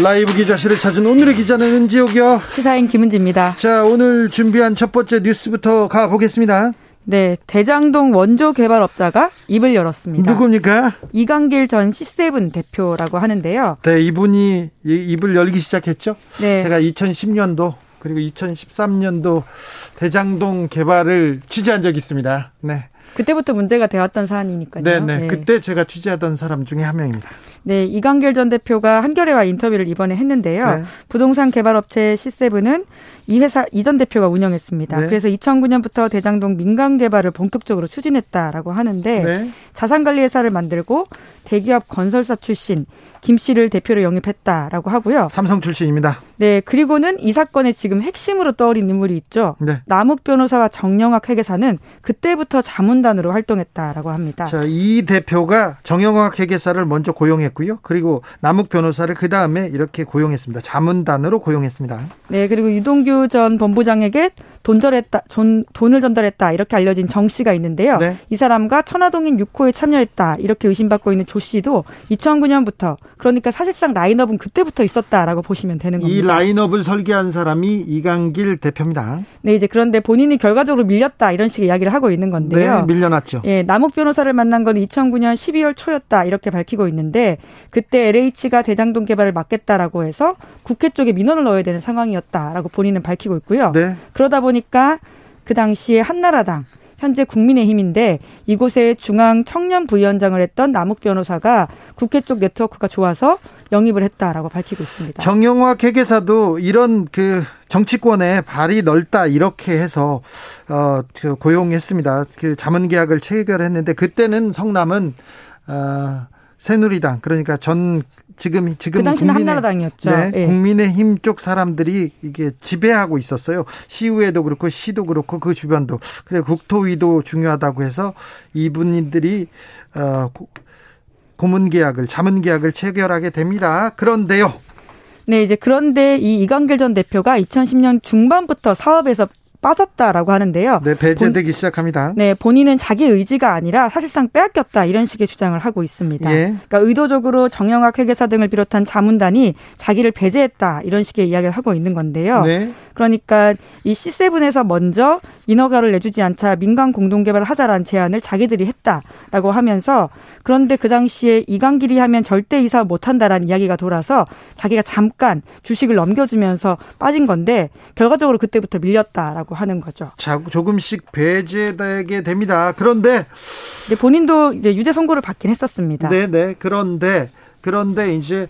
라이브 기자실을 찾은 오늘의 기자는 은지옥이요 시사인 김은지입니다. 자 오늘 준비한 첫 번째 뉴스부터 가보겠습니다 네, 대장동 원조 개발업자가 입을 열었습니다. 누굽니까? 이강길 전 C7 대표라고 하는데요. 네 이분이 입을 열기 시작했죠 네. 제가 2010년도 그리고 2013년도 대장동 개발을 취재한 적이 있습니다 네. 그때부터 문제가 되었던 사안이니까요. 네네. 네. 그때 제가 취재하던 사람 중에 한 명입니다. 네, 이강길 전 대표가 한겨레와 인터뷰를 이번에 했는데요. 네. 부동산 개발업체 C7은 이 회사 이전 대표가 운영했습니다. 네. 그래서 2009년부터 대장동 민간 개발을 본격적으로 추진했다라고 하는데 네. 자산관리 회사를 만들고 대기업 건설사 출신 김 씨를 대표로 영입했다라고 하고요. 삼성 출신입니다. 네, 그리고는 이 사건의 지금 핵심으로 떠오른 인물이 있죠. 네. 남욱 변호사와 정영학 회계사는 그때부터 자문단으로 활동했다라고 합니다. 자, 이 대표가 정영학 회계사를 먼저 고용했고요. 그리고 남욱 변호사를 그 다음에 이렇게 고용했습니다. 자문단으로 고용했습니다. 네, 그리고 유동규 전 본부장에게 돈 절했다, 돈, 돈을 전달했다 이렇게 알려진 정 씨가 있는데요. 네. 이 사람과 천화동인 6호에 참여했다 이렇게 의심받고 있는 조 씨도 2009년부터 그러니까 사실상 라인업은 그때부터 있었다라고 보시면 되는 겁니다. 이 라인업을 설계한 사람이 이강길 대표입니다. 네, 이제 그런데 본인이 결과적으로 밀렸다 이런 식의 이야기를 하고 있는 건데요. 네, 밀려났죠. 예, 남욱 변호사를 만난 건 2009년 12월 초였다 이렇게 밝히고 있는데 그때 LH가 대장동 개발을 막겠다라고 해서 국회 쪽에 민원을 넣어야 되는 상황이었다라고 본인은 밝히고 있고요. 네. 그러다 보니까 그 당시에 한나라당 현재 국민의힘인데 이곳에 중앙 청년 부위원장을 했던 남욱 변호사가 국회 쪽 네트워크가 좋아서 영입을 했다라고 밝히고 있습니다. 정영학 회계사도 이런 그 정치권에 발이 넓다 이렇게 해서 어, 그 고용했습니다. 그 자문 계약을 체결했는데 그때는 성남은 어, 새누리당 그러니까 전 지금 지금 그 당시는 국민의- 한나라당이었죠. 네, 예. 국민의힘 쪽 사람들이 이게 지배하고 있었어요. 시의회도 그렇고 시도 그렇고 그 주변도 그래 국토위도 중요하다고 해서 이분들이 어, 고- 고문 계약을 자문 계약을 체결하게 됩니다. 그런데요. 네, 이제 그런데 이 이광길 전 대표가 2010년 중반부터 사업에서 빠졌다라고 하는데요. 네, 배제되기 시작합니다. 네, 본인은 자기 의지가 아니라 사실상 빼앗겼다 이런 식의 주장을 하고 있습니다. 예. 그러니까 의도적으로 정영학 회계사 등을 비롯한 자문단이 자기를 배제했다 이런 식의 이야기를 하고 있는 건데요. 네. 그러니까 이 C7에서 먼저 인허가를 내주지 않자 민간 공동 개발을 하자라는 제안을 자기들이 했다라고 하면서 그런데 그 당시에 이강길이 하면 절대 이 사업 못한다라는 이야기가 돌아서 자기가 잠깐 주식을 넘겨주면서 빠진 건데 결과적으로 그때부터 밀렸다라고 하는 거죠. 자, 조금씩 배제되게 됩니다. 그런데 근데 본인도 이제 유죄 선고를 받긴 했었습니다. 네, 네. 그런데 그런데 이제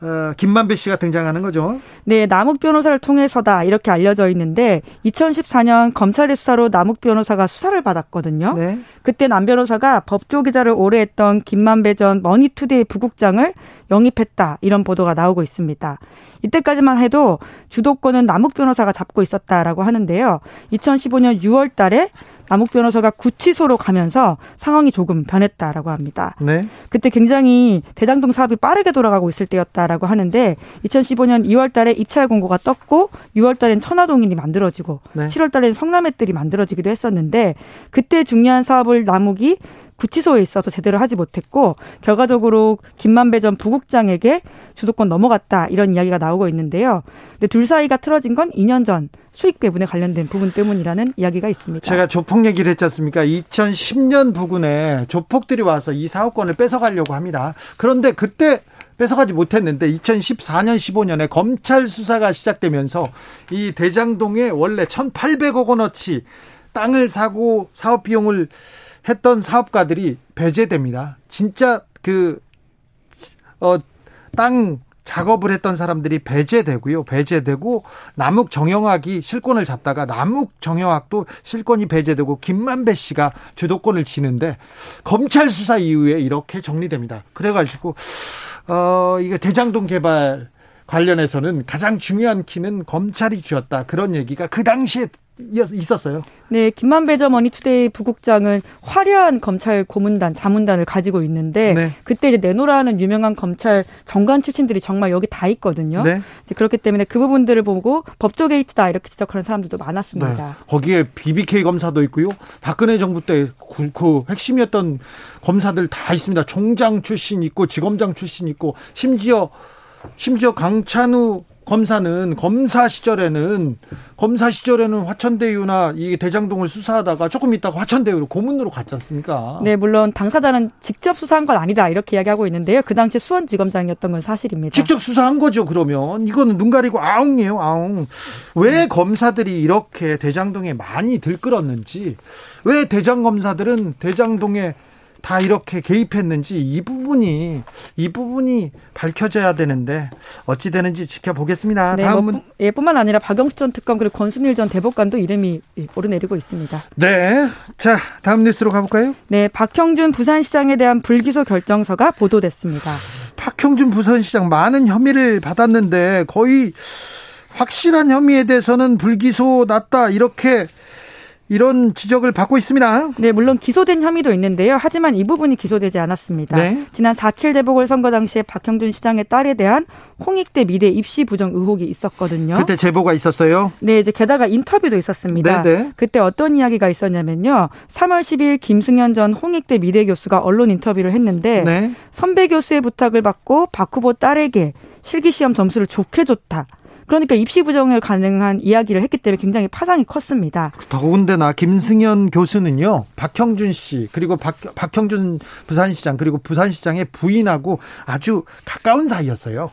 어, 김만배 씨가 등장하는 거죠. 네, 남욱 변호사를 통해서다 이렇게 알려져 있는데 2014년 검찰의 수사로 남욱 변호사가 수사를 받았거든요. 네. 그때 남 변호사가 법조 기자를 오래 했던 김만배 전 머니투데이 부국장을 영입했다 이런 보도가 나오고 있습니다. 이때까지만 해도 주도권은 남욱 변호사가 잡고 있었다라고 하는데요. 2015년 6월 달에 남욱 변호사가 구치소로 가면서 상황이 조금 변했다라고 합니다. 네. 그때 굉장히 대장동 사업이 빠르게 돌아가고 있을 때였다라고 하는데 2015년 2월 달에 입찰 공고가 떴고 6월 달엔 천화동인이 만들어지고 네. 7월 달엔 성남의들이 만들어지기도 했었는데 그때 중요한 사업을 남욱이 구치소에 있어서 제대로 하지 못했고 결과적으로 김만배 전 부국장에게 주도권 넘어갔다 이런 이야기가 나오고 있는데요. 근데 둘 사이가 틀어진 건 2년 전 수익 배분에 관련된 부분 때문이라는 이야기가 있습니다. 제가 조폭 얘기를 했지 않습니까? 2010년 부근에 조폭들이 와서 이 사업권을 뺏어가려고 합니다. 그런데 그때 뺏어가지 못했는데 2014년 15년에 검찰 수사가 시작되면서 이 대장동에 원래 1,800억 원어치 땅을 사고 사업 비용을 했던 사업가들이 배제됩니다. 진짜 그, 어, 땅 작업을 했던 사람들이 배제되고요. 배제되고 남욱 정영학이 실권을 잡다가 남욱 정영학도 실권이 배제되고 김만배 씨가 주도권을 쥐는데 검찰 수사 이후에 이렇게 정리됩니다. 그래가지고 어 이게 대장동 개발 관련해서는 가장 중요한 키는 검찰이 쥐었다. 그런 얘기가 그 당시에 있었어요. 네, 김만배 전 머니투데이 부국장은 화려한 검찰 고문단, 자문단을 가지고 있는데 네. 그때 이제 내노라는 유명한 검찰 전관 출신들이 정말 여기 다 있거든요. 네. 그렇기 때문에 그 부분들을 보고 법조 게이트다 이렇게 지적하는 사람들도 많았습니다. 네. 거기에 BBK 검사도 있고요. 박근혜 정부 때 그 핵심이었던 검사들 다 있습니다. 총장 출신 있고 지검장 출신 있고 심지어 심지어 강찬우 검사는 검사 시절에는 검사 시절에는 화천대유나 이 대장동을 수사하다가 조금 있다가 화천대유로 고문으로 갔지 않습니까? 네, 물론 당사자는 직접 수사한 건 아니다 이렇게 이야기하고 있는데요. 그 당시 수원지검장이었던 건 사실입니다. 직접 수사한 거죠. 그러면 이거는 눈 가리고 아웅이에요. 아웅. 왜 네. 검사들이 이렇게 대장동에 많이 들끓었는지, 왜 대장 검사들은 대장동에 다 이렇게 개입했는지 이 부분이 이 부분이 밝혀져야 되는데 어찌 되는지 지켜보겠습니다. 네, 다음은 뭐, 예, 뿐만 아니라 박영수 전 특검 그리고 권순일 전 대법관도 이름이 오르내리고 있습니다. 네, 자 다음 뉴스로 가볼까요? 네, 박형준 부산시장에 대한 불기소 결정서가 보도됐습니다. 박형준 부산시장 많은 혐의를 받았는데 거의 확실한 혐의에 대해서는 불기소 났다 이렇게 이런 지적을 받고 있습니다. 네, 물론 기소된 혐의도 있는데요. 하지만 이 부분이 기소되지 않았습니다. 네. 지난 4.7 재보궐선거 당시에 박형준 시장의 딸에 대한 홍익대 미대 입시 부정 의혹이 있었거든요. 그때 제보가 있었어요? 네, 이제 게다가 인터뷰도 있었습니다. 네네. 네. 그때 어떤 이야기가 있었냐면요. 3월 10일 김승현 전 홍익대 미대 교수가 언론 인터뷰를 했는데 네. 선배 교수의 부탁을 받고 박 후보 딸에게 실기시험 점수를 좋게 줬다. 그러니까 입시 부정을 가능한 이야기를 했기 때문에 굉장히 파장이 컸습니다. 더군다나 김승현 교수는요, 박형준 씨, 그리고 박, 박형준 부산시장, 그리고 부산시장의 부인하고 아주 가까운 사이였어요.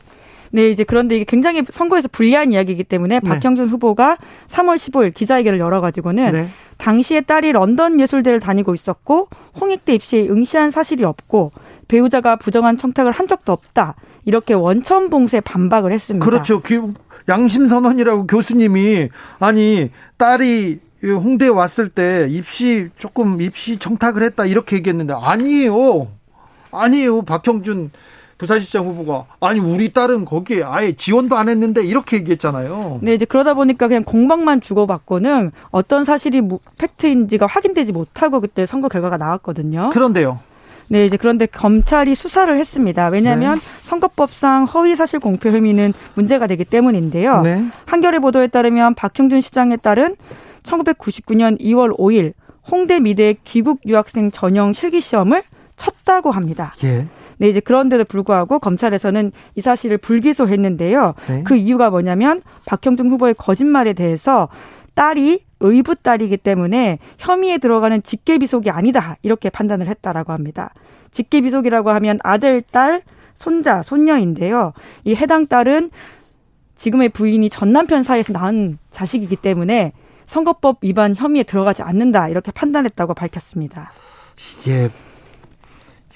네, 이제 그런데 이게 굉장히 선거에서 불리한 이야기이기 때문에 네. 박형준 후보가 3월 15일 기자회견을 열어가지고는 네. 당시에 딸이 런던 예술대를 다니고 있었고 홍익대 입시에 응시한 사실이 없고 배우자가 부정한 청탁을 한 적도 없다. 이렇게 원천 봉쇄 반박을 했습니다. 그렇죠. 양심 선언이라고 교수님이 아니 딸이 홍대에 왔을 때 입시 조금 입시 청탁을 했다 이렇게 얘기했는데 아니에요. 아니에요. 박형준 부산시장 후보가 아니 우리 딸은 거기에 아예 지원도 안 했는데 이렇게 얘기했잖아요. 네 이제 그러다 보니까 그냥 공방만 주고받고는 어떤 사실이 팩트인지가 확인되지 못하고 그때 선거 결과가 나왔거든요. 그런데요. 네, 이제 그런데 검찰이 수사를 했습니다. 왜냐하면 네. 선거법상 허위 사실 공표 혐의는 문제가 되기 때문인데요. 네. 한겨레 보도에 따르면 박형준 시장에 따른 1999년 2월 5일 홍대 미대 귀국 유학생 전형 실기 시험을 쳤다고 합니다. 예. 네, 이제 그런데도 불구하고 검찰에서는 이 사실을 불기소했는데요. 네. 그 이유가 뭐냐면 박형준 후보의 거짓말에 대해서 딸이 의붓 딸이기 때문에 혐의에 들어가는 직계비속이 아니다 이렇게 판단을 했다라고 합니다. 직계비속이라고 하면 아들, 딸, 손자, 손녀인데요. 이 해당 딸은 지금의 부인이 전 남편 사이에서 낳은 자식이기 때문에 선거법 위반 혐의에 들어가지 않는다 이렇게 판단했다고 밝혔습니다. 이게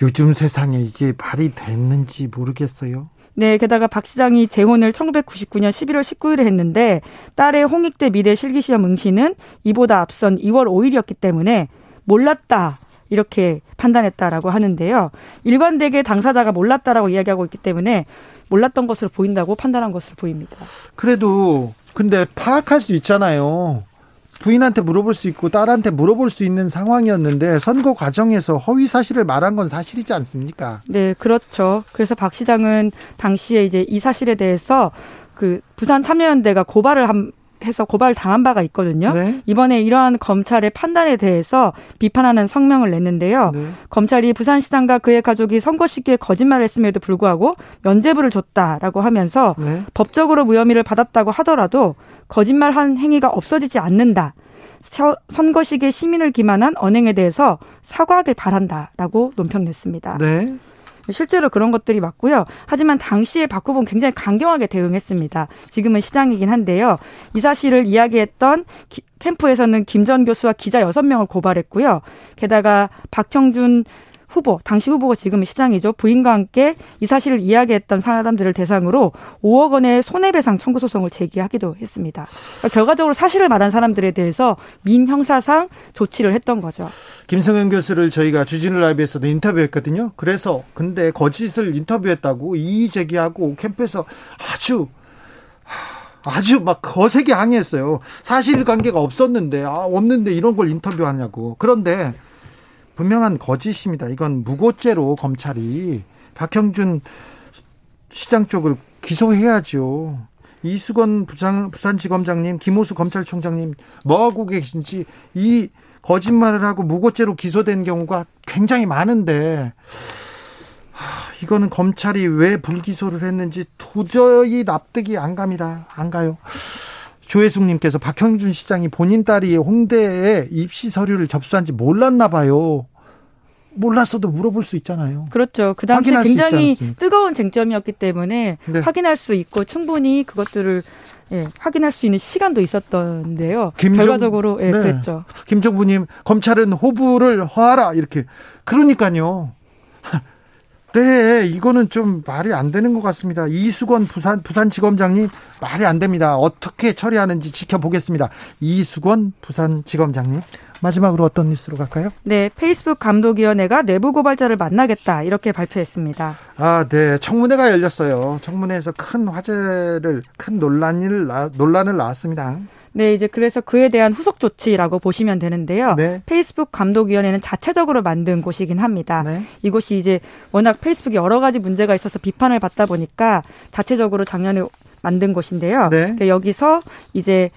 요즘 세상에 이게 말이 됐는지 모르겠어요. 네, 게다가 박 시장이 재혼을 1999년 11월 19일에 했는데 딸의 홍익대 미대 실기시험 응시는 이보다 앞선 2월 5일이었기 때문에 몰랐다. 이렇게 판단했다라고 하는데요. 일관되게 당사자가 몰랐다라고 이야기하고 있기 때문에 몰랐던 것으로 보인다고 판단한 것으로 보입니다. 그래도 근데 파악할 수 있잖아요. 부인한테 물어볼 수 있고 딸한테 물어볼 수 있는 상황이었는데 선거 과정에서 허위 사실을 말한 건 사실이지 않습니까? 네, 그렇죠. 그래서 박 시장은 당시에 이제 이 사실에 대해서 그 부산 참여연대가 고발을 한 해서 고발 당한 바가 있거든요. 네. 이번에 이러한 검찰의 판단에 대해서 비판하는 성명을 냈는데요. 네. 검찰이 부산시장과 그의 가족이 선거 시기에 거짓말을 했음에도 불구하고 면죄부를 줬다라고 하면서 네. 법적으로 무혐의를 받았다고 하더라도 거짓말한 행위가 없어지지 않는다. 선거 시기에 시민을 기만한 언행에 대해서 사과하길 바란다라고 논평 냈습니다. 네. 실제로 그런 것들이 맞고요. 하지만 당시에 박 후보는 굉장히 강경하게 대응했습니다. 지금은 시장이긴 한데요. 이 사실을 이야기했던 캠프에서는 김 전 교수와 기자 여섯 명을 고발했고요. 게다가 박형준 후보, 당시 후보가 지금 시장이죠. 부인과 함께 이 사실을 이야기했던 사람들을 대상으로 5억 원의 손해배상 청구 소송을 제기하기도 했습니다. 그러니까 결과적으로 사실을 말한 사람들에 대해서 민형사상 조치를 했던 거죠. 김성현 교수를 저희가 주진우 라이브에서도 인터뷰했거든요. 그래서 근데 거짓을 인터뷰했다고 이의 제기하고 캠프에서 아주 아주 막 거세게 항의했어요. 사실관계가 없었는데 아 없는데 이런 걸 인터뷰하냐고. 그런데 분명한 거짓입니다. 이건 무고죄로 검찰이 박형준 시장 쪽을 기소해야죠. 이수건 부산, 부산지검장님, 김호수 검찰총장님 뭐하고 계신지 이 거짓말을 하고 무고죄로 기소된 경우가 굉장히 많은데 하, 이거는 검찰이 왜 불기소를 했는지 도저히 납득이 안 갑니다. 안 가요. 조혜숙님께서 박형준 시장이 본인 딸이 홍대에 입시 서류를 접수한지 몰랐나 봐요. 몰랐어도 물어볼 수 있잖아요. 그렇죠. 그 당시 굉장히 뜨거운 쟁점이었기 때문에 네. 확인할 수 있고 충분히 그것들을 예, 확인할 수 있는 시간도 있었던데요. 김정, 결과적으로 예, 네. 그랬죠. 김정부님 검찰은 호부를 허하라 이렇게 그러니까요. 네, 이거는 좀 말이 안 되는 것 같습니다. 이수건 부산 부산지검장님 말이 안 됩니다. 어떻게 처리하는지 지켜보겠습니다. 이수건 부산지검장님. 마지막으로 어떤 뉴스로 갈까요? 네, 페이스북 감독위원회가 내부 고발자를 만나겠다 이렇게 발표했습니다. 아, 네, 청문회가 열렸어요. 청문회에서 큰 화제를 큰 논란을 논란을 낳았습니다. 네, 이제 그래서 그에 대한 후속 조치라고 보시면 되는데요. 네. 페이스북 감독위원회는 자체적으로 만든 곳이긴 합니다. 네. 이곳이 이제 워낙 페이스북이 여러 가지 문제가 있어서 비판을 받다 보니까 자체적으로 작년에 만든 곳인데요. 네. 그러니까 여기서 이제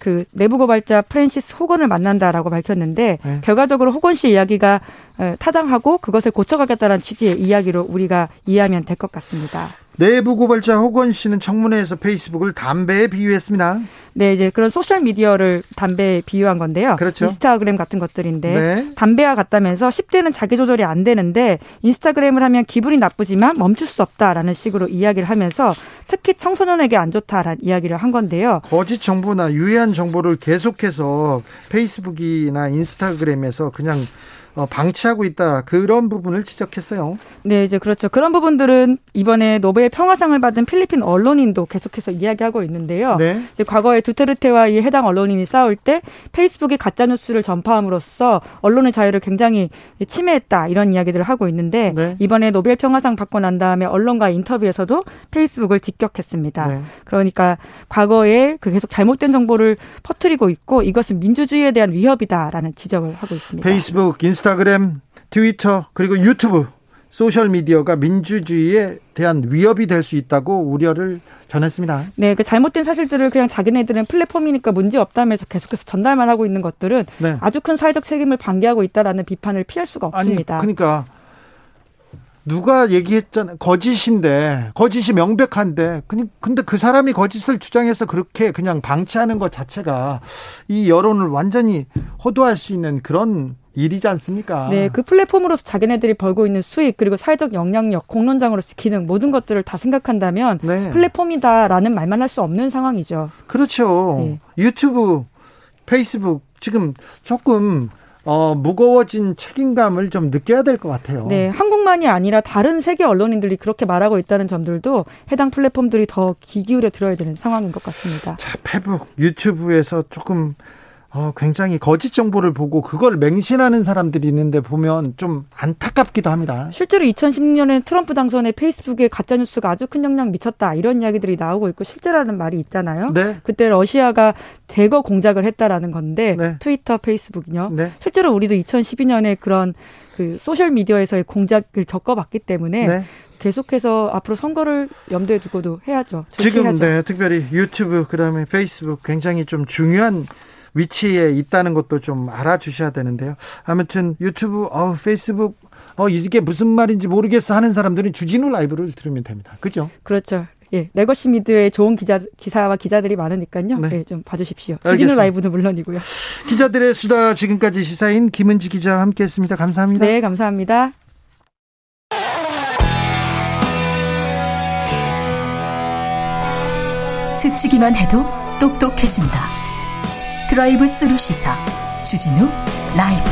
그 내부 고발자 프랜시스 호건을 만난다라고 밝혔는데 네. 결과적으로 호건 씨 이야기가 어, 타당하고 그것을 고쳐가겠다는 취지의 이야기로 우리가 이해하면 될 것 같습니다. 내부 고발자 호건 씨는 청문회에서 페이스북을 담배에 비유했습니다. 네, 이제 그런 소셜 미디어를 담배에 비유한 건데요. 그렇죠. 인스타그램 같은 것들인데 네. 담배와 같다면서 10대는 자기 조절이 안 되는데 인스타그램을 하면 기분이 나쁘지만 멈출 수 없다라는 식으로 이야기를 하면서 특히 청소년에게 안 좋다라는 이야기를 한 건데요. 거짓 정보나 유해한 정보를 계속해서 페이스북이나 인스타그램에서 그냥 어, 방치하고 있다 그런 부분을 지적했어요. 네, 이제 그렇죠. 그런 부분들은 이번에 노벨 평화상을 받은 필리핀 언론인도 계속해서 이야기하고 있는데요. 네. 과거에 두테르테와 이 해당 언론인이 싸울 때 페이스북이 가짜 뉴스를 전파함으로써 언론의 자유를 굉장히 침해했다 이런 이야기들을 하고 있는데 네. 이번에 노벨 평화상 받고 난 다음에 언론과 인터뷰에서도 페이스북을 직격했습니다. 네. 그러니까 과거에 그 계속 잘못된 정보를 퍼뜨리고 있고 이것은 민주주의에 대한 위협이다라는 지적을 하고 있습니다. 페이스북, 인스타 인스타그램, 트위터 그리고 유튜브 소셜 미디어가 민주주의에 대한 위협이 될 수 있다고 우려를 전했습니다. 네, 그 잘못된 사실들을 그냥 자기네들은 플랫폼이니까 문제 없다면서 계속해서 전달만 하고 있는 것들은 네. 아주 큰 사회적 책임을 방기하고 있다라는 비판을 피할 수가 없습니다. 아니, 그러니까 누가 얘기했잖아 거짓인데 거짓이 명백한데 근데 그 사람이 거짓을 주장해서 그렇게 그냥 방치하는 것 자체가 이 여론을 완전히 호도할 수 있는 그런 일이지 않습니까? 네, 그 플랫폼으로서 자기네들이 벌고 있는 수익 그리고 사회적 영향력, 공론장으로서 기능 모든 것들을 다 생각한다면 네. 플랫폼이다라는 말만 할 수 없는 상황이죠. 그렇죠. 네. 유튜브, 페이스북 지금 조금 어, 무거워진 책임감을 좀 느껴야 될 것 같아요. 네, 한국만이 아니라 다른 세계 언론인들이 그렇게 말하고 있다는 점들도 해당 플랫폼들이 더 귀 기울여 들어야 되는 상황인 것 같습니다. 자, 페북, 유튜브에서 조금 어, 굉장히 거짓 정보를 보고 그걸 맹신하는 사람들이 있는데 보면 좀 안타깝기도 합니다. 실제로 2016년에 트럼프 당선에 페이스북에 가짜 뉴스가 아주 큰 영향 미쳤다 이런 이야기들이 나오고 있고 실제라는 말이 있잖아요. 네. 그때 러시아가 대거 공작을 했다라는 건데 네. 트위터, 페이스북이요. 네. 실제로 우리도 2012년에 그런 그 소셜 미디어에서의 공작을 겪어봤기 때문에 네. 계속해서 앞으로 선거를 염두에 두고도 해야죠. 지금 네, 특별히 유튜브 그다음에 페이스북 굉장히 좀 중요한 위치에 있다는 것도 좀 알아주셔야 되는데요. 아무튼 유튜브, 어, 페이스북, 어, 이게 무슨 말인지 모르겠어 하는 사람들은 주진우 라이브를 들으면 됩니다. 그죠? 그렇죠. 예, 레거시 미디어에 좋은 기자, 기사와 기자들이 많으니까요. 네. 예, 좀 봐주십시오. 알겠습니다. 주진우 라이브도 물론이고요. 기자들의 수다 지금까지 시사인 김은지 기자와 함께했습니다. 감사합니다. 네, 감사합니다. 스치기만 해도 똑똑해진다. 드라이브 스루 시사 주진우 라이브.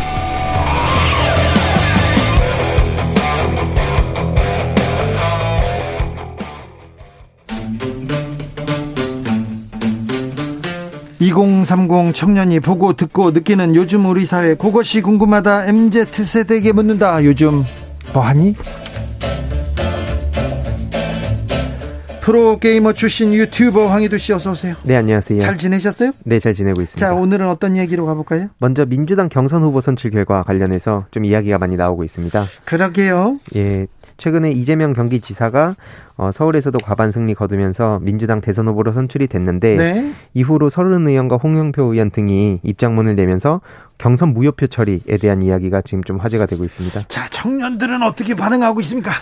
(2030) 청년이 보고 듣고 느끼는 요즘 우리 사회 그것이 궁금하다 MZ 세대에게 묻는다 요즘 뭐하니 프로게이머 출신 유튜버 황희도 씨 어서 오세요. 네, 안녕하세요. 잘 지내셨어요? 네, 잘 지내고 있습니다. 자, 오늘은 어떤 얘기로 가볼까요? 먼저 민주당 경선 후보 선출 결과 관련해서 좀 이야기가 많이 나오고 있습니다. 그러게요. 예. 최근에 이재명 경기지사가 어, 서울에서도 과반 승리 거두면서 민주당 대선 후보로 선출이 됐는데 네. 이후로 서른 의원과 홍영표 의원 등이 입장문을 내면서 경선 무효표 처리에 대한 이야기가 지금 좀 화제가 되고 있습니다. 자, 청년들은 어떻게 반응하고 있습니까?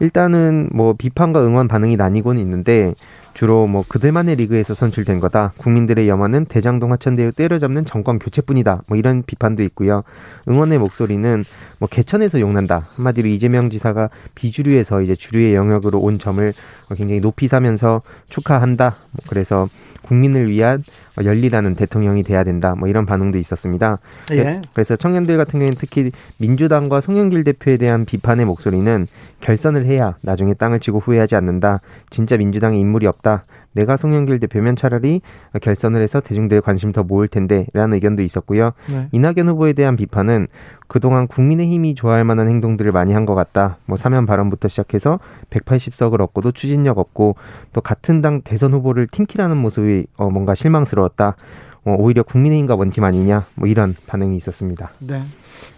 일단은 뭐 비판과 응원 반응이 나뉘고는 있는데 주로 뭐 그들만의 리그에서 선출된 거다. 국민들의 염원은 대장동 하천대유 때려잡는 정권 교체뿐이다. 뭐 이런 비판도 있고요. 응원의 목소리는 뭐 개천에서 용난다. 한마디로 이재명 지사가 비주류에서 이제 주류의 영역으로 온 점을 굉장히 높이 사면서 축하한다. 뭐 그래서 국민을 위한 열리라는 대통령이 돼야 된다. 뭐 이런 반응도 있었습니다. 예. 그래서 청년들 같은 경우에는 특히 민주당과 송영길 대표에 대한 비판의 목소리는 결선을 해야 나중에 땅을 치고 후회하지 않는다. 진짜 민주당에 인물이 없다. 내가 송영길 대표면 차라리 결선을 해서 대중들의 관심 더 모을 텐데 라는 의견도 있었고요. 네. 이낙연 후보에 대한 비판은 그동안 국민의힘이 좋아할 만한 행동들을 많이 한 것 같다. 뭐 사면 발언부터 시작해서 180석을 얻고도 추진력 없고 또 같은 당 대선 후보를 팀키라는 모습이 어 뭔가 실망스러 웠다. 어 오히려 국민의힘과 원팀 아니냐. 뭐 이런 반응이 있었습니다. 네.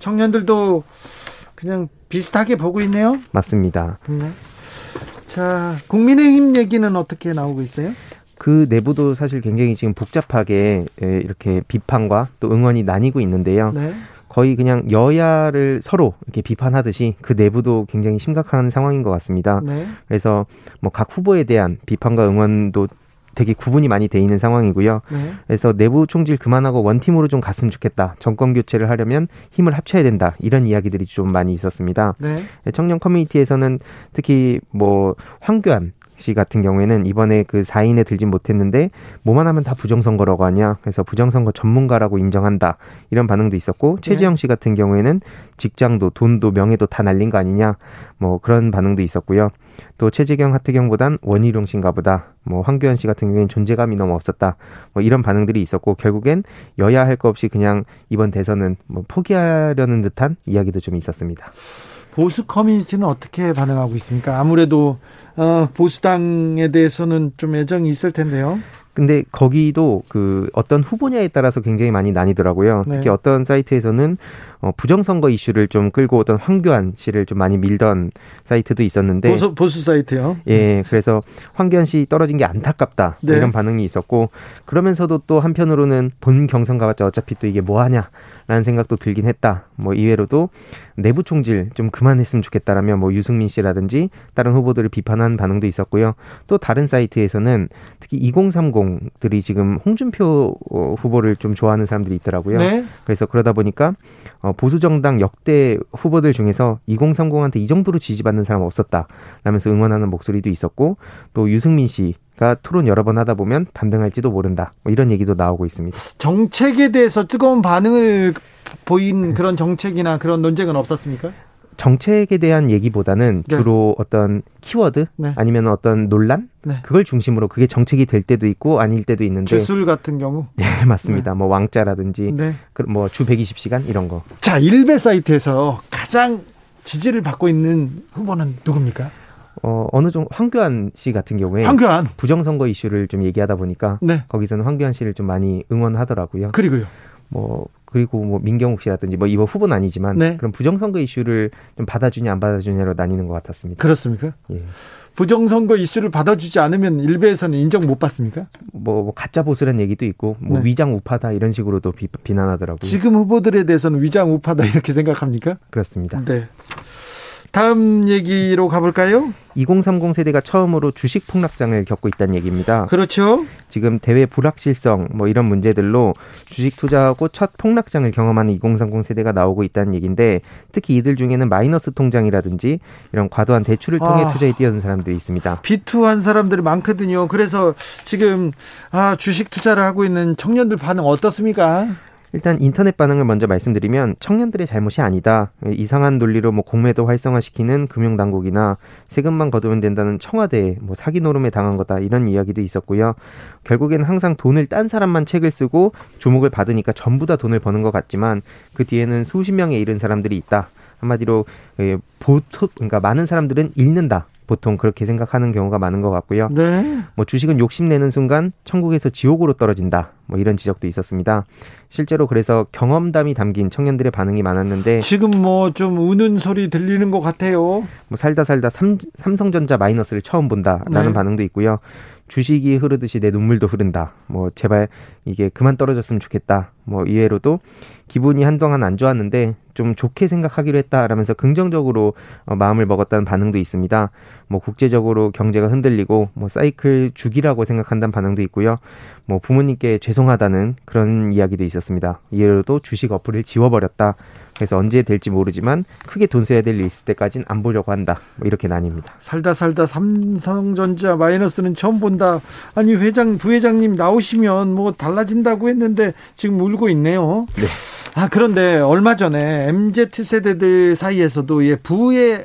청년들도 그냥 비슷하게 보고 있네요. 맞습니다. 네. 자, 국민의힘 얘기는 어떻게 나오고 있어요? 그 내부도 사실 굉장히 지금 복잡하게 이렇게 비판과 또 응원이 나뉘고 있는데요. 네. 거의 그냥 여야를 서로 이렇게 비판하듯이 그 내부도 굉장히 심각한 상황인 것 같습니다. 네. 그래서 뭐 각 후보에 대한 비판과 응원도 되게 구분이 많이 돼 있는 상황이고요. 네. 그래서 내부 총질 그만하고 원팀으로 좀 갔으면 좋겠다. 정권 교체를 하려면 힘을 합쳐야 된다. 이런 이야기들이 좀 많이 있었습니다. 네. 청년 커뮤니티에서는 특히 뭐 황교안 씨 같은 경우에는 이번에 그 4인에 들진 못했는데 뭐만 하면 다 부정선거라고 하냐. 그래서 부정선거 전문가라고 인정한다. 이런 반응도 있었고 네. 최지영 씨 같은 경우에는 직장도 돈도 명예도 다 날린 거 아니냐. 뭐 그런 반응도 있었고요. 또 최재경 하태경보단 원희룡 씨인가 보다. 뭐 황교안 씨 같은 경우에는 존재감이 너무 없었다. 뭐 이런 반응들이 있었고 결국엔 여야 할 거 없이 그냥 이번 대선은 뭐 포기하려는 듯한 이야기도 좀 있었습니다. 보수 커뮤니티는 어떻게 반응하고 있습니까? 아무래도 어, 보수당에 대해서는 좀 애정이 있을 텐데요. 근데 거기도 그 어떤 후보냐에 따라서 굉장히 많이 나뉘더라고요. 네. 특히 어떤 사이트에서는 어, 부정선거 이슈를 좀 끌고 오던 황교안 씨를 좀 많이 밀던 사이트도 있었는데 보수, 보수 사이트요. 예, 그래서 황교안 씨 떨어진 게 안타깝다 뭐 네. 이런 반응이 있었고 그러면서도 또 한편으로는 본 경선 가봤자 어차피 또 이게 뭐 하냐 라는 생각도 들긴 했다. 뭐 이외로도 내부 총질 좀 그만했으면 좋겠다라며 뭐 유승민 씨라든지 다른 후보들을 비판한 반응도 있었고요. 또 다른 사이트에서는 특히 2030 들이 지금 홍준표 어, 후보를 좀 좋아하는 사람들이 있더라고요. 네. 그래서 그러다 보니까 어, 보수 정당 역대 후보들 중에서 2030한테 이 정도로 지지받는 사람 없었다. 라면서 응원하는 목소리도 있었고 또 유승민 씨 가 토론 여러 번 하다 보면 반등할지도 모른다. 뭐 이런 얘기도 나오고 있습니다. 정책에 대해서 뜨거운 반응을 보인 그런 정책이나 그런 논쟁은 없었습니까? 정책에 대한 얘기보다는 네. 주로 어떤 키워드 네. 아니면 어떤 논란 네. 그걸 중심으로 그게 정책이 될 때도 있고 아닐 때도 있는데 주술 같은 경우 네 맞습니다. 네. 뭐 왕자라든지 네. 그 뭐주 120시간 이런 거. 자 일베 사이트에서 가장 지지를 받고 있는 후보는 누굽니까? 어, 어느 정도 황교안 씨 같은 경우에 황교안 부정선거 이슈를 좀 얘기하다 보니까 네. 거기서는 황교안 씨를 좀 많이 응원하더라고요. 그리고요. 뭐 그리고 뭐 민경욱 씨라든지 뭐 이번 후보는 아니지만 네. 그런 부정선거 이슈를 좀 받아주냐 안 받아주냐로 나뉘는 것 같았습니다. 그렇습니까? 예. 부정선거 이슈를 받아주지 않으면 일베에서는 인정 못 받습니까? 뭐, 뭐 가짜 보수라는 얘기도 있고 뭐 네. 위장 우파다 이런 식으로도 비, 비난하더라고요. 지금 후보들에 대해서는 위장 우파다 이렇게 생각합니까? 그렇습니다. 네. 다음 얘기로 가볼까요? 2030 세대가 처음으로 주식 폭락장을 겪고 있다는 얘기입니다. 그렇죠. 지금 대외 불확실성 뭐 이런 문제들로 주식 투자하고 첫 폭락장을 경험하는 2030 세대가 나오고 있다는 얘기인데 특히 이들 중에는 마이너스 통장이라든지 이런 과도한 대출을 통해 아, 투자에 뛰어든 사람들이 있습니다. 비투한 사람들이 많거든요. 그래서 지금 아, 주식 투자를 하고 있는 청년들 반응 어떻습니까? 일단 인터넷 반응을 먼저 말씀드리면 청년들의 잘못이 아니다. 이상한 논리로 뭐 공매도 활성화시키는 금융당국이나 세금만 거두면 된다는 청와대 뭐 사기 노름에 당한 거다 이런 이야기도 있었고요. 결국에는 항상 돈을 딴 사람만 책을 쓰고 주목을 받으니까 전부 다 돈을 버는 것 같지만 그 뒤에는 수십 명에 이른 사람들이 있다. 한마디로 예, 보통 그러니까 많은 사람들은 읽는다. 보통 그렇게 생각하는 경우가 많은 것 같고요. 네. 뭐 주식은 욕심내는 순간 천국에서 지옥으로 떨어진다. 뭐 이런 지적도 있었습니다. 실제로 그래서 경험담이 담긴 청년들의 반응이 많았는데 지금 뭐 좀 우는 소리 들리는 것 같아요. 뭐 살다 살다 삼, 삼성전자 마이너스를 처음 본다라는 네. 반응도 있고요. 주식이 흐르듯이 내 눈물도 흐른다. 뭐 제발 이게 그만 떨어졌으면 좋겠다. 뭐 이외로도 기분이 한동안 안 좋았는데 좀 좋게 생각하기로 했다라면서 긍정적으로 어, 마음을 먹었다는 반응도 있습니다. 뭐 국제적으로 경제가 흔들리고 뭐 사이클 주기라고 생각한다는 반응도 있고요. 뭐 부모님께 죄송하다는 그런 이야기도 있었습니다. 이외로도 주식 어플을 지워버렸다. 그래서 언제 될지 모르지만 크게 돈 써야 될 일 있을 때까지는 안 보려고 한다. 뭐 이렇게 나뉩니다. 살다 살다 삼성전자 마이너스는 처음 본다. 아니 회장 부회장님 나오시면 뭐 달라진다고 했는데 지금 울고 있네요. 네. 아 그런데 얼마 전에 MZ 세대들 사이에서도 예 부의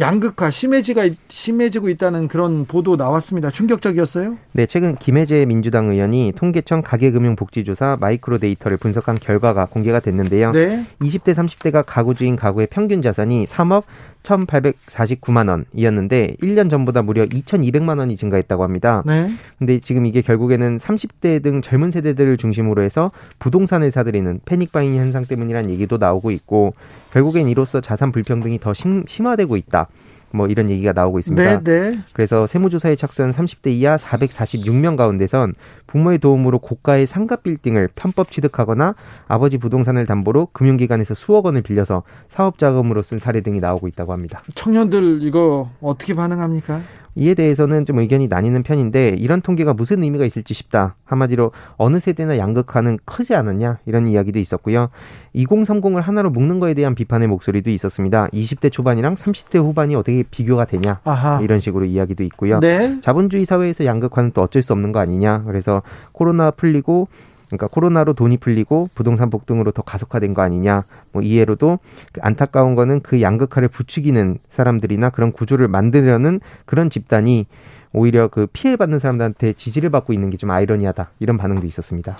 양극화 심해지가 심해지고 있다는 그런 보도 나왔습니다. 충격적이었어요? 네, 최근 김혜재 민주당 의원이 통계청 가계금융복지조사 마이크로 데이터를 분석한 결과가 공개가 됐는데요. 네. 20대 30대가 가구 주인 가구의 평균 자산이 3억 1,849만 원이었는데 1년 전보다 무려 2,200만 원이 증가했다고 합니다. 네. 근데 지금 이게 결국에는 30대 등 젊은 세대들을 중심으로 해서 부동산을 사들이는 패닉 바잉 현상 때문이라는 얘기도 나오고 있고 결국엔 이로써 자산 불평등이 더 심, 심화되고 있다. 뭐 이런 얘기가 나오고 있습니다. 네, 네. 그래서 세무조사에 착수한 30대 이하 446명 가운데선 부모의 도움으로 고가의 상가 빌딩을 편법 취득하거나 아버지 부동산을 담보로 금융기관에서 수억 원을 빌려서 사업 자금으로 쓴 사례 등이 나오고 있다고 합니다. 청년들 이거 어떻게 반응합니까? 이에 대해서는 좀 의견이 나뉘는 편인데 이런 통계가 무슨 의미가 있을지 싶다. 한마디로 어느 세대나 양극화는 크지 않았냐 이런 이야기도 있었고요. 2030을 하나로 묶는 거에 대한 비판의 목소리도 있었습니다. 20대 초반이랑 30대 후반이 어떻게 비교가 되냐 아하. 이런 식으로 이야기도 있고요. 네. 자본주의 사회에서 양극화는 또 어쩔 수 없는 거 아니냐. 그래서 코로나 풀리고 그러니까 코로나로 돈이 풀리고 부동산 폭등으로 더 가속화된 거 아니냐. 뭐 이해로도 그 안타까운 거는 그 양극화를 부추기는 사람들이나 그런 구조를 만들려는 그런 집단이 오히려 그 피해받는 사람들한테 지지를 받고 있는 게 좀 아이러니하다. 이런 반응도 있었습니다.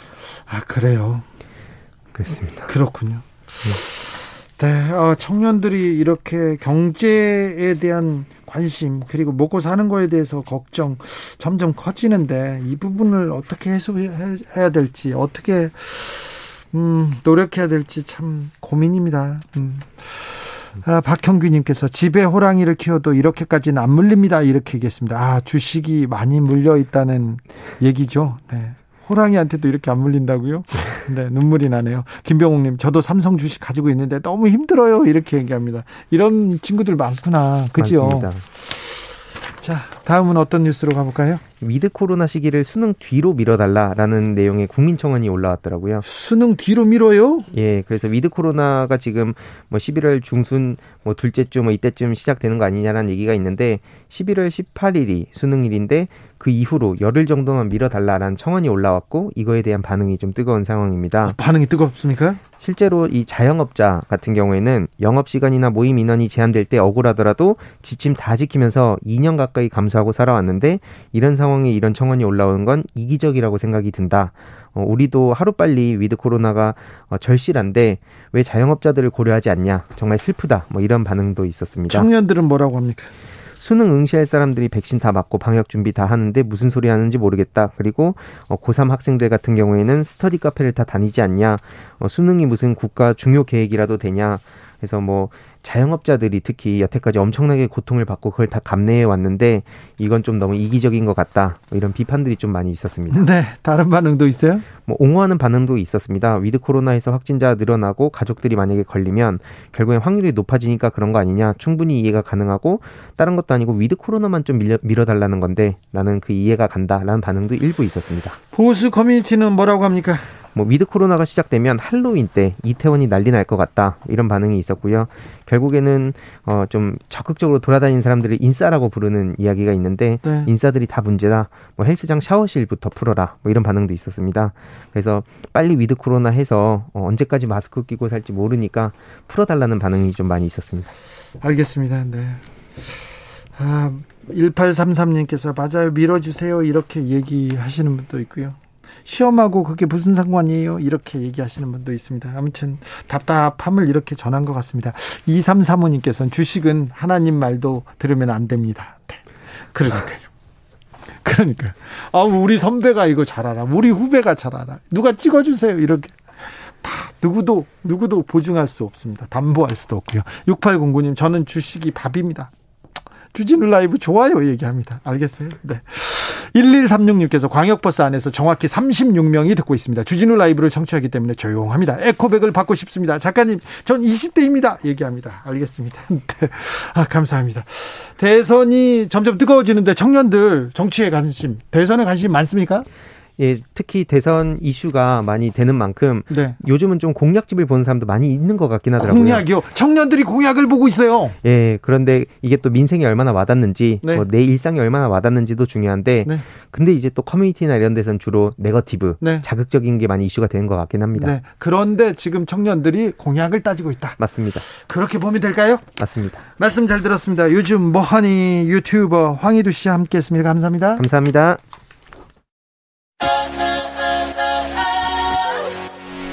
아, 그래요. 그렇습니다. 그렇군요. 네, 어, 청년들이 이렇게 경제에 대한 관심 그리고 먹고 사는 거에 대해서 걱정 점점 커지는데 이 부분을 어떻게 해소해야 될지 어떻게 음, 노력해야 될지 참 고민입니다. 음. 아, 박형규님께서 집에 호랑이를 키워도 이렇게까지는 안 물립니다. 이렇게 얘기했습니다. 아, 주식이 많이 물려 있다는 얘기죠. 네. 호랑이한테도 이렇게 안 물린다고요? 네, 눈물이 나네요. 김병욱님, 저도 삼성 주식 가지고 있는데 너무 힘들어요. 이렇게 얘기합니다. 이런 친구들 많구나. 그죠? 맞습니다. 자, 다음은 어떤 뉴스로 가볼까요? 위드 코로나 시기를 수능 뒤로 미뤄달라라는 내용의 국민청원이 올라왔더라고요. 수능 뒤로 미뤄요? 예, 그래서 위드 코로나가 지금 뭐 11월 중순 뭐 둘째 주 뭐 이때쯤 시작되는 거 아니냐라는 얘기가 있는데 11월 18일이 수능일인데 그 이후로 열흘 정도만 미뤄달라라는 청원이 올라왔고 이거에 대한 반응이 좀 뜨거운 상황입니다. 아, 반응이 뜨겁습니까? 실제로 이 자영업자 같은 경우에는 영업 시간이나 모임 인원이 제한될 때 억울하더라도 지침 다 지키면서 2년 가까이 감수하고 살아왔는데 이런 상황에 이런 청원이 올라오는 건 이기적이라고 생각이 든다. 어, 우리도 하루빨리 위드 코로나가 어, 절실한데 왜 자영업자들을 고려하지 않냐. 정말 슬프다. 뭐 이런 반응도 있었습니다. 청년들은 뭐라고 합니까? 수능 응시할 사람들이 백신 다 맞고 방역 준비 다 하는데 무슨 소리 하는지 모르겠다. 그리고 어, 고3 학생들 같은 경우에는 스터디 카페를 다 다니지 않냐. 어, 수능이 무슨 국가 중요 계획이라도 되냐. 그래서 뭐 자영업자들이 특히 여태까지 엄청나게 고통을 받고 그걸 다 감내해 왔는데 이건 좀 너무 이기적인 것 같다. 뭐 이런 비판들이 좀 많이 있었습니다. 네, 다른 반응도 있어요? 뭐 옹호하는 반응도 있었습니다. 위드 코로나에서 확진자 늘어나고 가족들이 만약에 걸리면 결국엔 확률이 높아지니까 그런 거 아니냐. 충분히 이해가 가능하고 다른 것도 아니고 위드 코로나만 좀 밀려, 밀어 달라는 건데 나는 그 이해가 간다라는 반응도 일부 있었습니다. 보수 커뮤니티는 뭐라고 합니까? 뭐 위드 코로나가 시작되면 할로윈 때 이태원이 난리 날 것 같다 이런 반응이 있었고요. 결국에는 어 좀 적극적으로 돌아다니는 사람들을 인싸라고 부르는 이야기가 있는데 네. 인싸들이 다 문제다. 뭐 헬스장 샤워실부터 풀어라. 뭐 이런 반응도 있었습니다. 그래서 빨리 위드 코로나 해서 어 언제까지 마스크 끼고 살지 모르니까 풀어달라는 반응이 좀 많이 있었습니다. 알겠습니다. 네. 아, 1833님께서 맞아요. 밀어주세요. 이렇게 얘기하시는 분도 있고요. 시험하고 그게 무슨 상관이에요? 이렇게 얘기하시는 분도 있습니다. 아무튼 답답함을 이렇게 전한 것 같습니다. 2335님께서는 주식은 하나님 말도 들으면 안 됩니다. 네. 그러니까요. 그러니까. 아, 우리 선배가 이거 잘 알아. 우리 후배가 잘 알아. 누가 찍어주세요. 이렇게. 다 누구도 누구도 보증할 수 없습니다. 담보할 수도 없고요. 6809님 저는 주식이 밥입니다. 주진우 라이브 좋아요 얘기합니다. 알겠어요? 네. 1136님께서 광역버스 안에서 정확히 36명이 듣고 있습니다. 주진우 라이브를 청취하기 때문에 조용합니다. 에코백을 받고 싶습니다. 작가님, 전 20대입니다. 얘기합니다. 알겠습니다. 네. 아, 감사합니다. 대선이 점점 뜨거워지는데 청년들 정치에 관심, 대선에 관심 많습니까? 예, 특히 대선 이슈가 많이 되는 만큼 네. 요즘은 좀 공약집을 보는 사람도 많이 있는 것 같긴 하더라고요. 공약이요? 청년들이 공약을 보고 있어요. 예, 그런데 이게 또 민생이 얼마나 와닿는지, 네. 뭐내 일상이 얼마나 와닿는지도 중요한데, 네. 근데 이제 또 커뮤니티나 이런 데서는 주로 네거티브, 네. 자극적인 게 많이 이슈가 되는 것 같긴 합니다. 네. 그런데 지금 청년들이 공약을 따지고 있다. 맞습니다. 그렇게 보면 될까요? 맞습니다. 말씀 잘 들었습니다. 요즘 뭐하니 유튜버 황희두 씨와 함께했습니다. 감사합니다. 감사합니다.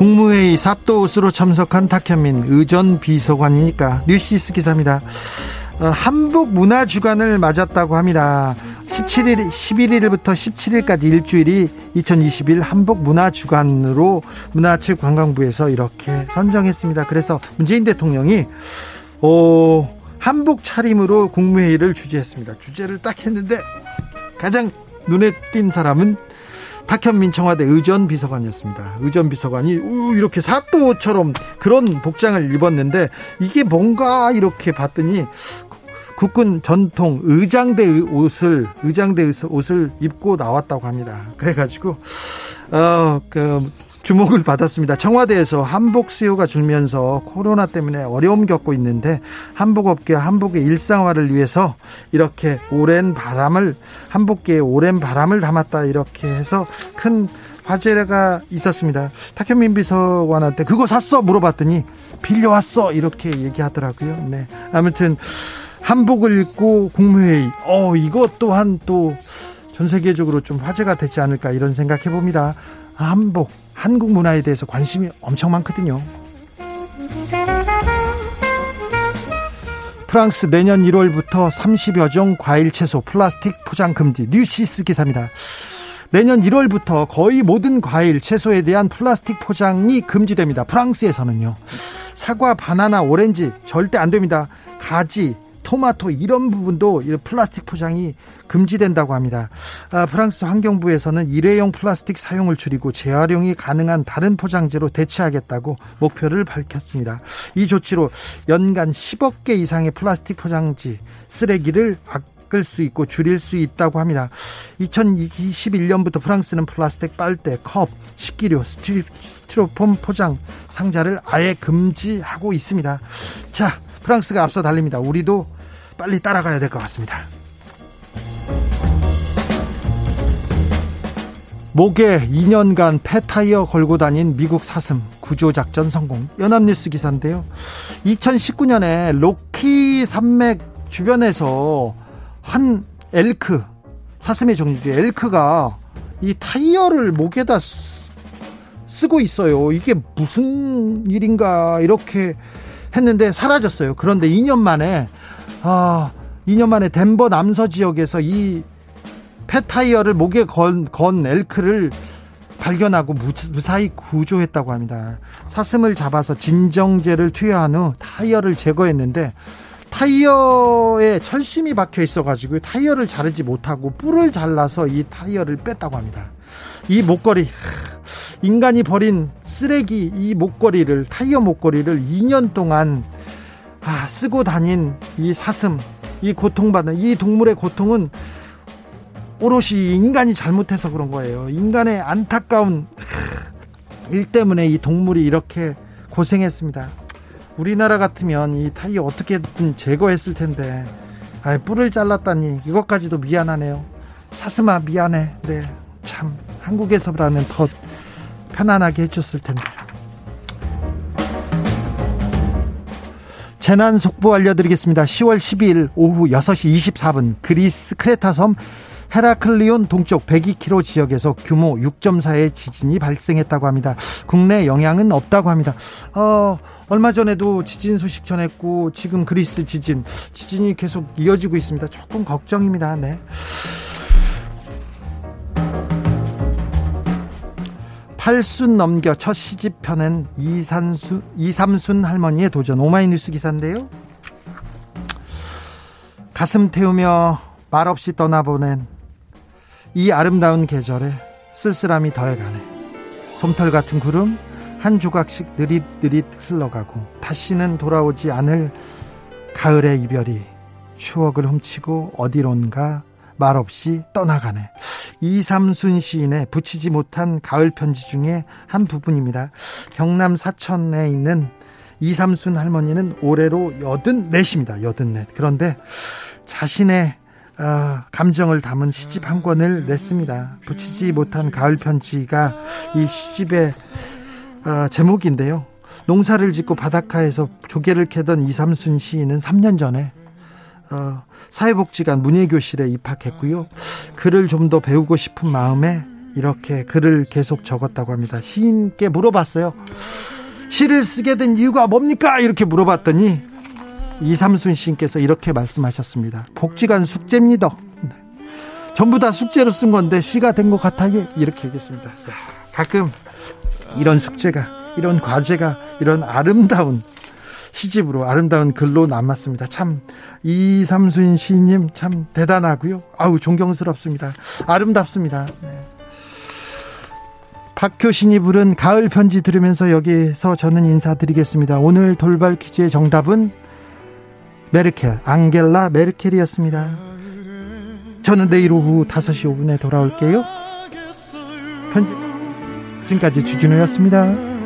국무회의 사또 옷으로 참석한 탁현민 의전 비서관이니까 뉴시스 기사입니다. 어, 한복 문화 주간을 맞았다고 합니다. 17일, 11일부터 17일까지 일주일이 2021 한복 문화 주간으로 문화측 관광부에서 이렇게 선정했습니다. 그래서 문재인 대통령이 어, 한복 차림으로 국무회의를 주재했습니다. 주제를 딱 했는데 가장 눈에 띈 사람은 박현민 청와대 의전 비서관이었습니다. 의전 비서관이 이렇게 사또처럼 그런 복장을 입었는데 이게 뭔가 이렇게 봤더니 국군 전통 의장대 옷을 의장대 옷을 입고 나왔다고 합니다. 그래가지고 어그 주목을 받았습니다. 청와대에서 한복 수요가 줄면서 코로나 때문에 어려움 겪고 있는데 한복업계 한복의 일상화를 위해서 이렇게 오랜 바람을 한복계에 오랜 바람을 담았다 이렇게 해서 큰 화제가 있었습니다. 탁현민 비서관한테 그거 샀어 물어봤더니 빌려왔어 이렇게 얘기하더라고요. 네. 아무튼 한복을 입고 국무회의 어 이것 또한 또 전 세계적으로 좀 화제가 되지 않을까 이런 생각해 봅니다. 한복 한국 문화에 대해서 관심이 엄청 많거든요. 프랑스 내년 1월부터 30여 종 과일 채소 플라스틱 포장 금지 뉴시스 기사입니다. 내년 1월부터 거의 모든 과일 채소에 대한 플라스틱 포장이 금지됩니다. 프랑스에서는요. 사과, 바나나, 오렌지 절대 안 됩니다. 가지, 토마토 이런 부분도 플라스틱 포장이 금지된다고 합니다. 아, 프랑스 환경부에서는 일회용 플라스틱 사용을 줄이고 재활용이 가능한 다른 포장재로 대체하겠다고 목표를 밝혔습니다. 이 조치로 연간 10억 개 이상의 플라스틱 포장지 쓰레기를 바꿀 수 있고 줄일 수 있다고 합니다. 2021년부터 프랑스는 플라스틱 빨대, 컵, 식기류, 스티, 스티로폼 포장 상자를 아예 금지하고 있습니다. 자, 프랑스가 앞서 달립니다. 우리도 빨리 따라가야 될 것 같습니다. 목에 2년간 폐타이어 걸고 다닌 미국 사슴 구조작전 성공 연합뉴스 기사인데요 2019년에 로키 산맥 주변에서 한 엘크 사슴의 종류죠. 엘크가 이 타이어를 목에다 쓰고 있어요. 이게 무슨 일인가 이렇게 했는데 사라졌어요. 그런데 2년 만에 아 2년 만에 덴버 남서 지역에서 이 폐타이어를 목에 건, 건 엘크를 발견하고 무사히 구조했다고 합니다. 사슴을 잡아서 진정제를 투여한 후 타이어를 제거했는데 타이어에 철심이 박혀 있어가지고 타이어를 자르지 못하고 뿔을 잘라서 이 타이어를 뺐다고 합니다. 이 목걸이 인간이 버린 쓰레기 이 목걸이를 타이어 목걸이를 2년 동안 아, 쓰고 다닌 이 사슴 이 고통받는 이 동물의 고통은 오롯이 인간이 잘못해서 그런 거예요. 인간의 안타까운 일 때문에 이 동물이 이렇게 고생했습니다. 우리나라 같으면 이 타이어 어떻게든 제거했을 텐데 아, 뿔을 잘랐다니 이것까지도 미안하네요. 사슴아 미안해. 네, 참 한국에서라면 더 편안하게 해줬을 텐데. 재난 속보 알려드리겠습니다. 10월 12일 오후 6시 24분 그리스 크레타섬 헤라클리온 동쪽 102km 지역에서 규모 6.4의 지진이 발생했다고 합니다. 국내 영향은 없다고 합니다. 어, 얼마 전에도 지진 소식 전했고 지금 그리스 지진 지진이 계속 이어지고 있습니다. 조금 걱정입니다. 네. 팔순 넘겨 첫 시집 펴낸 이산수, 이삼순 할머니의 도전 오마이뉴스 기사인데요. 가슴 태우며 말없이 떠나보낸 이 아름다운 계절에 쓸쓸함이 더해가네. 솜털 같은 구름 한 조각씩 느릿느릿 흘러가고 다시는 돌아오지 않을 가을의 이별이 추억을 훔치고 어디론가 말없이 떠나가네. 이삼순 시인의 붙이지 못한 가을 편지 중에 한 부분입니다. 경남 사천에 있는 이삼순 할머니는 올해로 여든 넷입니다. 여든 넷. 그런데 자신의 어, 감정을 담은 시집 한 권을 냈습니다. 붙이지 못한 가을 편지가 이 시집의 어, 제목인데요. 농사를 짓고 바닷가에서 조개를 캐던 이삼순 시인은 3년 전에 어, 사회복지관 문예교실에 입학했고요. 글을 좀 더 배우고 싶은 마음에 이렇게 글을 계속 적었다고 합니다. 시인께 물어봤어요. 시를 쓰게 된 이유가 뭡니까? 이렇게 물어봤더니 이삼순 시인께서 이렇게 말씀하셨습니다. 복지관 숙제입니다. 네. 전부 다 숙제로 쓴 건데 시가 된 것 같아요. 이렇게 얘기했습니다. 가끔 이런 숙제가, 이런 과제가, 이런 아름다운 시집으로 아름다운 글로 남았습니다. 참 이삼순 시인님 참 대단하고요. 아우 존경스럽습니다. 아름답습니다. 네. 박효신이 부른 가을 편지 들으면서 여기서 저는 인사드리겠습니다. 오늘 돌발 퀴즈의 정답은 메르켈, 앙겔라 메르켈이었습니다. 저는 내일 오후 5시 5분에 돌아올게요. 편지, 지금까지 주진우였습니다.